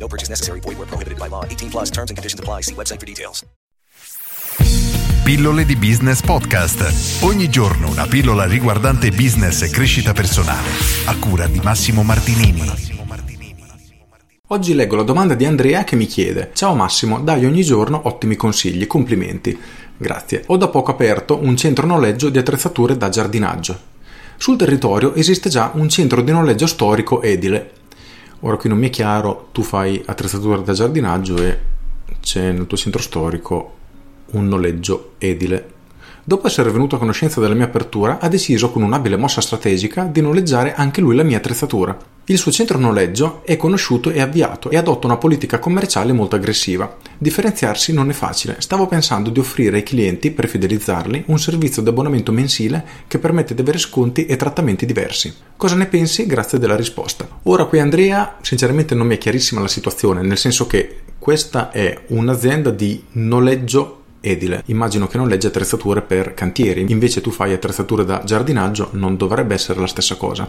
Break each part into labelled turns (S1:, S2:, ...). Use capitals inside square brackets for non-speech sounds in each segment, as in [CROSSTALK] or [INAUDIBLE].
S1: No purchase necessary. Void where prohibited by law. 18 plus terms and conditions apply. See website for details.
S2: Pillole di Business Podcast. Ogni giorno una pillola riguardante business e crescita personale. A cura di Massimo Martinini.
S3: Oggi leggo la domanda di Andrea che mi chiede: Ciao Massimo, dai ogni giorno ottimi consigli, complimenti. Grazie. Ho da poco aperto un centro noleggio di attrezzature da giardinaggio. Sul territorio esiste già un centro di noleggio storico edile. Ora qui non mi è chiaro, tu fai attrezzature da giardinaggio e c'è nel tuo centro storico un noleggio edile. Dopo essere venuto a conoscenza della mia apertura, ha deciso con un'abile mossa strategica di noleggiare anche lui la mia attrezzatura. Il suo centro noleggio è conosciuto e avviato e adotta una politica commerciale molto aggressiva. Differenziarsi non è facile. Stavo pensando di offrire ai clienti, per fidelizzarli, un servizio di abbonamento mensile che permette di avere sconti e trattamenti diversi. Cosa ne pensi? Grazie della risposta. Ora qui Andrea, sinceramente non mi è chiarissima la situazione, nel senso che questa è un'azienda di noleggio edile. Immagino che non leggi attrezzature per cantieri, invece tu fai attrezzature da giardinaggio, non dovrebbe essere la stessa cosa.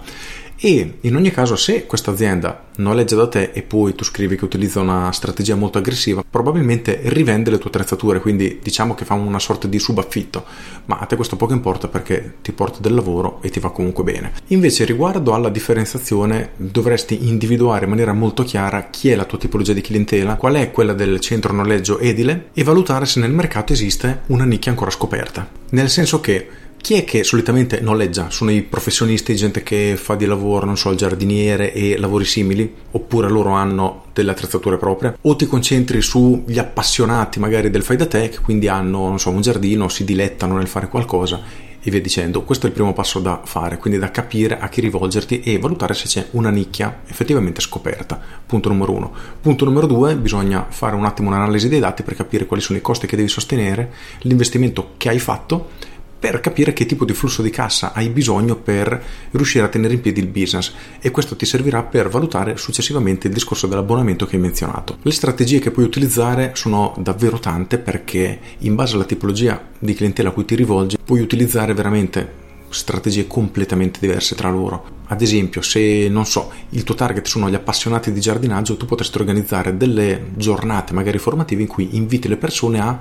S3: E in ogni caso, se questa azienda noleggia da te e poi tu scrivi che utilizza una strategia molto aggressiva, probabilmente rivende le tue attrezzature, quindi diciamo che fa una sorta di subaffitto, ma a te questo poco importa perché ti porta del lavoro e ti va comunque bene. Invece, riguardo alla differenziazione, dovresti individuare in maniera molto chiara chi è la tua tipologia di clientela, qual è quella del centro noleggio edile e valutare se nel mercato esiste una nicchia ancora scoperta. Nel senso che chi è che solitamente noleggia? Sono i professionisti, gente che fa di lavoro, non so, il giardiniere e lavori simili? Oppure loro hanno delle attrezzature proprie? O ti concentri sugli appassionati magari del fai da te, che quindi hanno, non so, un giardino, si dilettano nel fare qualcosa e via dicendo. Questo è il primo passo da fare, quindi da capire a chi rivolgerti e valutare se c'è una nicchia effettivamente scoperta. Punto numero uno. Punto numero due, bisogna fare un attimo un'analisi dei dati per capire quali sono i costi che devi sostenere, l'investimento che hai fatto per capire che tipo di flusso di cassa hai bisogno per riuscire a tenere in piedi il business e questo ti servirà per valutare successivamente il discorso dell'abbonamento che hai menzionato. Le strategie che puoi utilizzare sono davvero tante perché in base alla tipologia di clientela a cui ti rivolgi puoi utilizzare veramente strategie completamente diverse tra loro. Ad esempio, se non so, il tuo target sono gli appassionati di giardinaggio, tu potresti organizzare delle giornate magari formative in cui inviti le persone a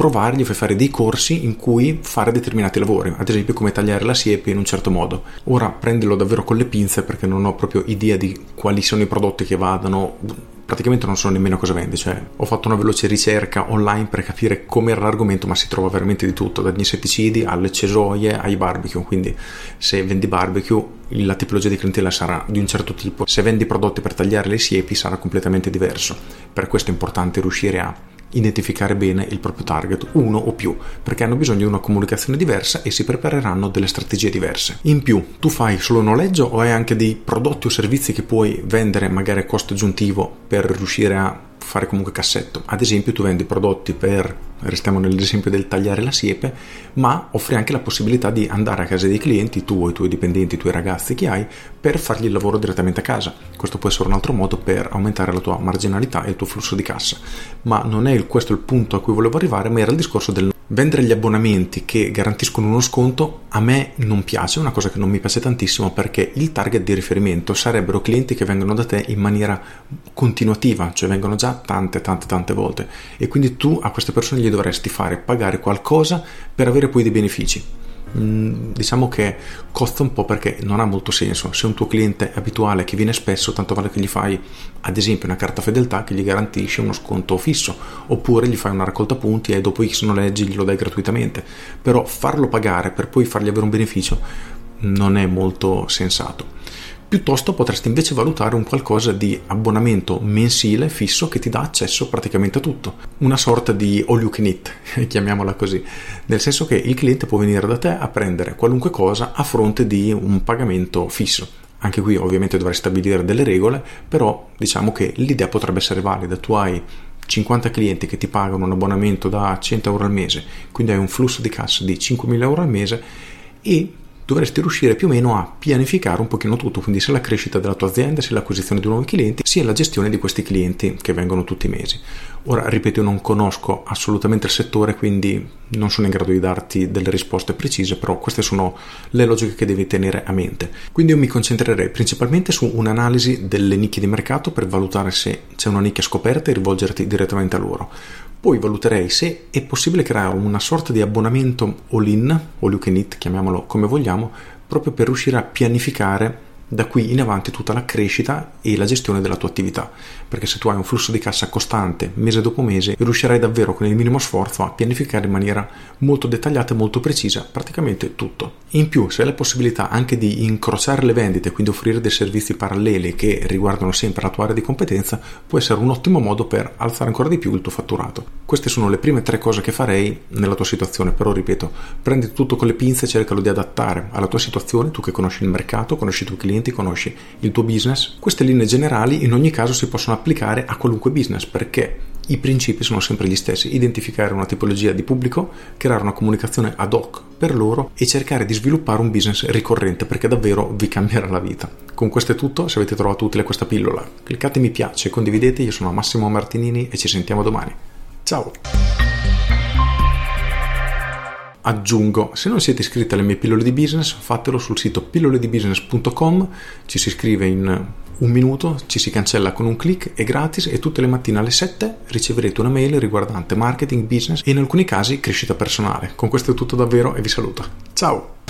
S3: provargli, fai fare dei corsi in cui fare determinati lavori, ad esempio come tagliare la siepe in un certo modo. Ora prendilo davvero con le pinze perché non ho proprio idea di quali sono i prodotti che vadano praticamente non so nemmeno cosa vende, cioè ho fatto una veloce ricerca online per capire com'era l'argomento, ma si trova veramente di tutto, dagli insetticidi alle cesoie ai barbecue, quindi se vendi barbecue la tipologia di clientela sarà di un certo tipo, se vendi prodotti per tagliare le siepi sarà completamente diverso, per questo è importante riuscire a identificare bene il proprio target, uno o più, perché hanno bisogno di una comunicazione diversa e si prepareranno delle strategie diverse. In più, tu fai solo noleggio o hai anche dei prodotti o servizi che puoi vendere magari a costo aggiuntivo per riuscire a fare comunque cassetto. Ad esempio, tu vendi prodotti per, restiamo nell'esempio del tagliare la siepe, ma offri anche la possibilità di andare a casa dei clienti, tu o i tuoi dipendenti, i tuoi ragazzi che hai, per fargli il lavoro direttamente a casa. Questo può essere un altro modo per aumentare la tua marginalità e il tuo flusso di cassa. Ma non è questo il punto a cui volevo arrivare, ma era il discorso del vendere gli abbonamenti che garantiscono uno sconto a me non piace, è una cosa che non mi piace tantissimo perché il target di riferimento sarebbero clienti che vengono da te in maniera continuativa, cioè vengono già tante tante tante volte e quindi tu a queste persone gli dovresti fare pagare qualcosa per avere poi dei benefici. Mm, diciamo che costa un po' perché non ha molto senso. Se un tuo cliente abituale che viene spesso, tanto vale che gli fai ad esempio una carta fedeltà che gli garantisce uno sconto fisso, oppure gli fai una raccolta punti e dopo X noleggi glielo dai gratuitamente. Però farlo pagare per poi fargli avere un beneficio non è molto sensato. Piuttosto potresti invece valutare un qualcosa di abbonamento mensile fisso che ti dà accesso praticamente a tutto, una sorta di all you can eat, [LAUGHS] chiamiamola così, nel senso che il cliente può venire da te a prendere qualunque cosa a fronte di un pagamento fisso. Anche qui ovviamente dovrai stabilire delle regole, però diciamo che l'idea potrebbe essere valida, tu hai 50 clienti che ti pagano un abbonamento da 100 euro al mese, quindi hai un flusso di cassa di 5.000 euro al mese e dovresti riuscire più o meno a pianificare un pochino tutto, quindi sia la crescita della tua azienda, sia la l'acquisizione di nuovi clienti, sia la gestione di questi clienti che vengono tutti i mesi. Ora, ripeto, io non conosco assolutamente il settore, quindi non sono in grado di darti delle risposte precise, però queste sono le logiche che devi tenere a mente. Quindi io mi concentrerei principalmente su un'analisi delle nicchie di mercato per valutare se c'è una nicchia scoperta e rivolgerti direttamente a loro. Poi valuterei se è possibile creare una sorta di abbonamento all-in, all you can eat, chiamiamolo come vogliamo, proprio per riuscire a pianificare da qui in avanti tutta la crescita e la gestione della tua attività, perché se tu hai un flusso di cassa costante mese dopo mese, riuscirai davvero con il minimo sforzo a pianificare in maniera molto dettagliata e molto precisa praticamente tutto. In più, se hai la possibilità anche di incrociare le vendite, quindi offrire dei servizi paralleli che riguardano sempre la tua area di competenza, può essere un ottimo modo per alzare ancora di più il tuo fatturato. Queste sono le prime tre cose che farei nella tua situazione, però ripeto, prendi tutto con le pinze e cercalo di adattare alla tua situazione, tu che conosci il mercato, conosci i tuoi clienti, clienti, conosci il tuo business. Queste linee generali in ogni caso si possono applicare a qualunque business perché i principi sono sempre gli stessi, identificare una tipologia di pubblico, creare una comunicazione ad hoc per loro e cercare di sviluppare un business ricorrente perché davvero vi cambierà la vita. Con questo è tutto, se avete trovato utile questa pillola cliccate mi piace, condividete, io sono Massimo Martinini e ci sentiamo domani. Ciao! Aggiungo, se non siete iscritti alle mie pillole di business, fatelo sul sito pilloledibusiness.com, ci si iscrive in un minuto, ci si cancella con un clic, è gratis e tutte le mattine alle 7 riceverete una mail riguardante marketing, business e in alcuni casi crescita personale. Con questo è tutto davvero e vi saluto. Ciao!